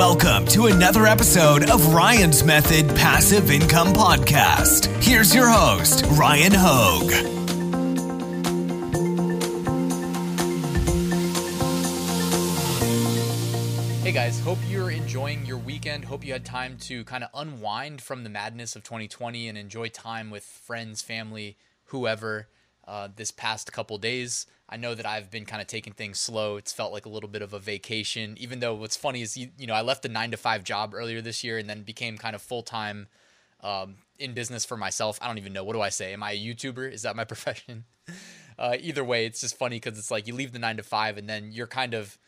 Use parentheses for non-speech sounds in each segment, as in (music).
Welcome to another episode of Ryan's Method Passive Income Podcast. Here's your host, Ryan Hogue. Hey guys, hope you're enjoying your weekend. Hope you had time to kind of unwind from the madness of 2020 and enjoy time with friends, family, whoever uh, this past couple days. I know that I've been kind of taking things slow. It's felt like a little bit of a vacation, even though what's funny is, you, you know, I left a nine to five job earlier this year and then became kind of full time um, in business for myself. I don't even know. What do I say? Am I a YouTuber? Is that my (laughs) profession? Uh, either way, it's just funny because it's like you leave the nine to five and then you're kind of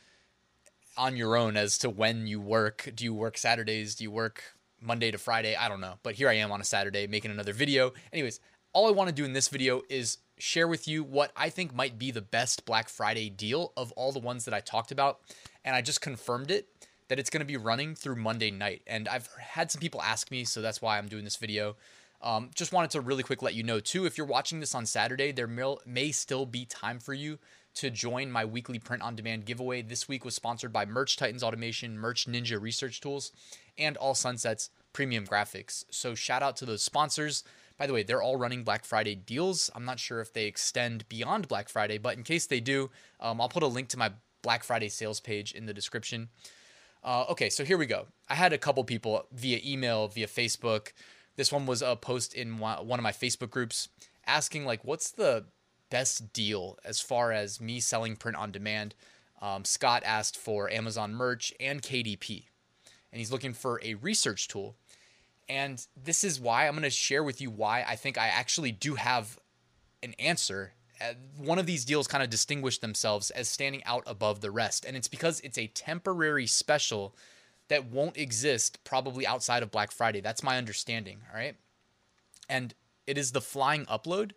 on your own as to when you work. Do you work Saturdays? Do you work Monday to Friday? I don't know. But here I am on a Saturday making another video. Anyways, all I want to do in this video is share with you what I think might be the best Black Friday deal of all the ones that I talked about. And I just confirmed it that it's going to be running through Monday night. And I've had some people ask me, so that's why I'm doing this video. Um, just wanted to really quick let you know too, if you're watching this on Saturday, there may, may still be time for you to join my weekly print on demand giveaway. This week was sponsored by Merch Titans Automation, Merch Ninja Research Tools, and All Sunsets Premium Graphics. So shout out to those sponsors. By the way, they're all running Black Friday deals. I'm not sure if they extend beyond Black Friday, but in case they do, um, I'll put a link to my Black Friday sales page in the description. Uh, okay, so here we go. I had a couple people via email, via Facebook. This one was a post in one of my Facebook groups asking, like, what's the best deal as far as me selling print on demand? Um, Scott asked for Amazon merch and KDP, and he's looking for a research tool. And this is why I'm going to share with you why I think I actually do have an answer. Uh, one of these deals kind of distinguish themselves as standing out above the rest. And it's because it's a temporary special that won't exist probably outside of Black Friday. That's my understanding. All right. And it is the flying upload.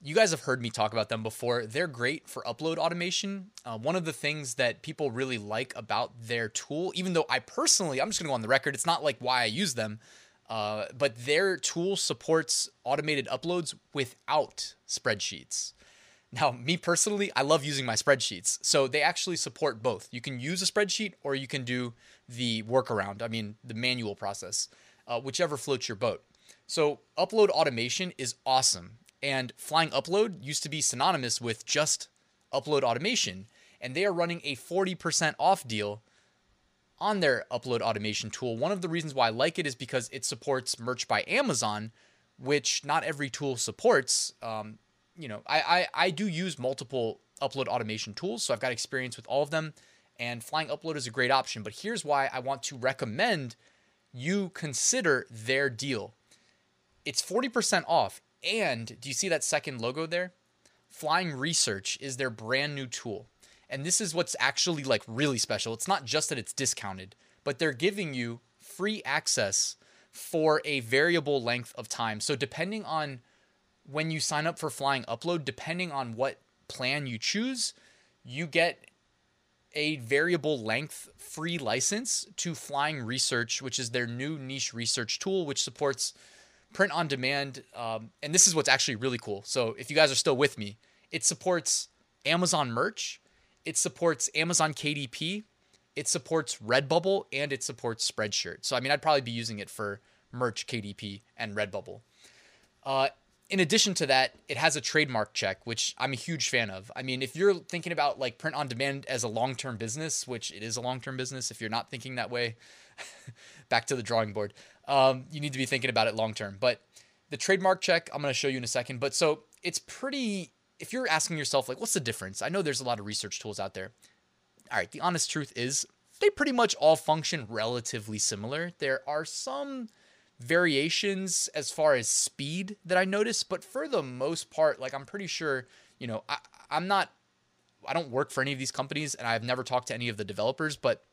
You guys have heard me talk about them before. They're great for upload automation. Uh, one of the things that people really like about their tool, even though I personally, I'm just going to go on the record, it's not like why I use them, uh, but their tool supports automated uploads without spreadsheets. Now, me personally, I love using my spreadsheets. So they actually support both. You can use a spreadsheet or you can do the workaround, I mean, the manual process, uh, whichever floats your boat. So upload automation is awesome. And flying upload used to be synonymous with just upload automation. And they are running a 40% off deal on their upload automation tool. One of the reasons why I like it is because it supports merch by Amazon, which not every tool supports. Um, you know, I, I, I do use multiple upload automation tools, so I've got experience with all of them. And Flying Upload is a great option. But here's why I want to recommend you consider their deal. It's 40% off and do you see that second logo there? Flying Research is their brand new tool. And this is what's actually like really special. It's not just that it's discounted, but they're giving you free access for a variable length of time. So depending on when you sign up for Flying Upload, depending on what plan you choose, you get a variable length free license to Flying Research, which is their new niche research tool, which supports print on demand. Um, and this is what's actually really cool. So if you guys are still with me, it supports Amazon merch, it supports Amazon KDP, it supports Redbubble, and it supports Spreadshirt. So I mean, I'd probably be using it for merch, KDP, and Redbubble. Uh, in addition to that, it has a trademark check, which I'm a huge fan of. I mean, if you're thinking about like print on demand as a long term business, which it is a long term business, if you're not thinking that way, (laughs) back to the drawing board um, you need to be thinking about it long term. But the trademark check, I'm going to show you in a second. But so it's pretty, if you're asking yourself, like, what's the difference? I know there's a lot of research tools out there. All right, the honest truth is they pretty much all function relatively similar. There are some variations as far as speed that I notice, but for the most part, like, I'm pretty sure, you know, I, I'm not, I don't work for any of these companies and I've never talked to any of the developers, but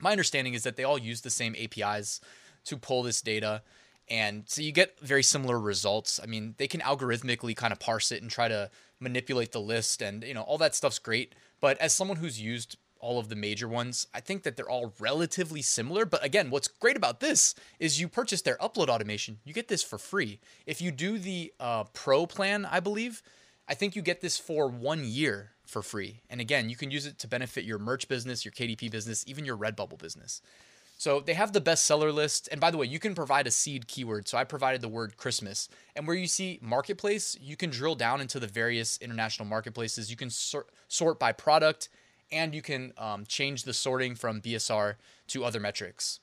my understanding is that they all use the same APIs to pull this data. And so you get very similar results. I mean, they can algorithmically kind of parse it and try to manipulate the list and, you know, all that stuff's great. But as someone who's used all of the major ones, I think that they're all relatively similar. But again, what's great about this is you purchase their upload automation. You get this for free. If you do the uh, pro plan, I believe, I think you get this for one year for free. And again, you can use it to benefit your merch business, your KDP business, even your Redbubble business. So they have the bestseller list. And by the way, you can provide a seed keyword. So I provided the word Christmas. And where you see marketplace, you can drill down into the various international marketplaces. You can sort, sort by product and you can um, change the sorting from BSR to other metrics.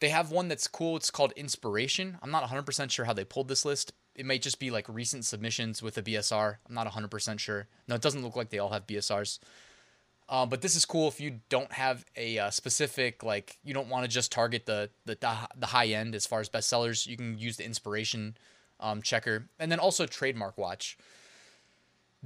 They have one that's cool. It's called Inspiration. I'm not 100% sure how they pulled this list. It might just be like recent submissions with a BSR. I'm not 100% sure. No, it doesn't look like they all have BSRs. Uh, but this is cool if you don't have a uh, specific like you don't want to just target the, the the high end as far as bestsellers. You can use the inspiration um, checker and then also trademark watch.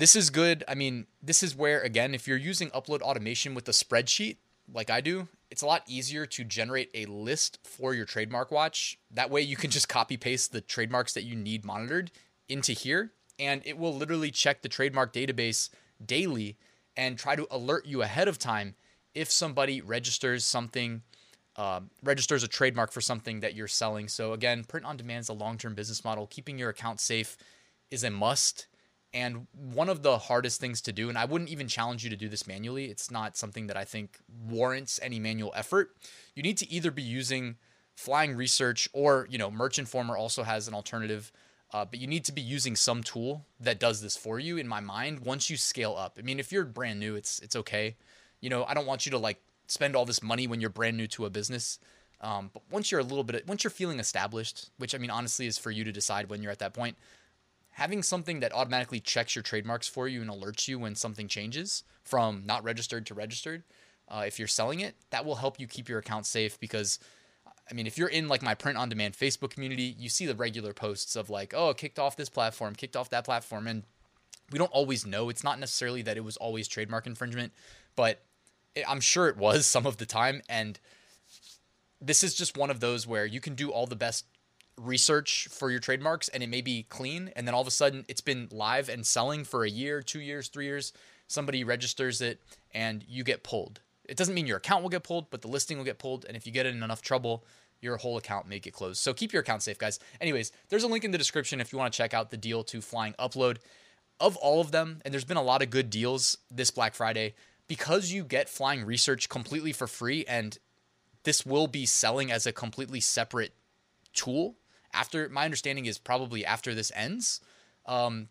This is good. I mean, this is where again, if you're using upload automation with a spreadsheet like I do, it's a lot easier to generate a list for your trademark watch. That way you can just copy paste the trademarks that you need monitored into here and it will literally check the trademark database daily and try to alert you ahead of time if somebody registers something uh, registers a trademark for something that you're selling. So again, print on demand is a long-term business model. Keeping your account safe is a must and one of the hardest things to do, and I wouldn't even challenge you to do this manually, it's not something that I think warrants any manual effort. You need to either be using flying research or, you know, Merch Informer also has an alternative. Uh, but you need to be using some tool that does this for you in my mind once you scale up. I mean, if you're brand new, it's it's okay. You know, I don't want you to like spend all this money when you're brand new to a business. Um, but once you're a little bit, once you're feeling established, which I mean, honestly, is for you to decide when you're at that point having something that automatically checks your trademarks for you and alerts you when something changes from not registered to registered, uh, if you're selling it, that will help you keep your account safe because. I mean, if you're in like my print on demand Facebook community, you see the regular posts of like, oh, kicked off this platform, kicked off that platform. And we don't always know. It's not necessarily that it was always trademark infringement, but it, I'm sure it was (laughs) some of the time. And this is just one of those where you can do all the best research for your trademarks and it may be clean and then all of a sudden it's been live and selling for a year, 2 years, 3 years, somebody registers it and you get pulled. It doesn't mean your account will get pulled, but the listing will get pulled and if you get in enough trouble, your whole account may get closed. So keep your account safe, guys. Anyways, there's a link in the description if you want to check out the deal to Flying Upload. Of all of them, and there's been a lot of good deals this Black Friday, because you get Flying Research completely for free and this will be selling as a completely separate tool after my understanding is probably after this ends. Um,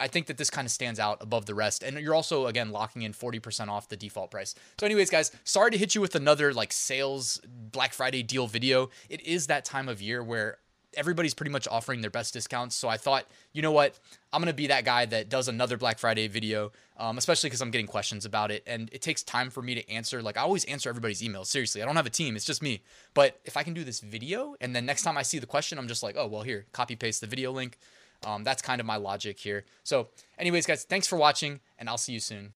I think that this kind of stands out above the rest. And you're also, again, locking in 40% off the default price. So, anyways, guys, sorry to hit you with another like sales Black Friday deal video. It is that time of year where everybody's pretty much offering their best discounts. So I thought, you know what? I'm going to be that guy that does another Black Friday video, um, especially because I'm getting questions about it. And it takes time for me to answer. Like, I always answer everybody's emails. Seriously, I don't have a team, it's just me. But if I can do this video and then next time I see the question, I'm just like, oh, well, here, copy paste the video link. Um, that's kind of my logic here. So, anyways, guys, thanks for watching, and I'll see you soon.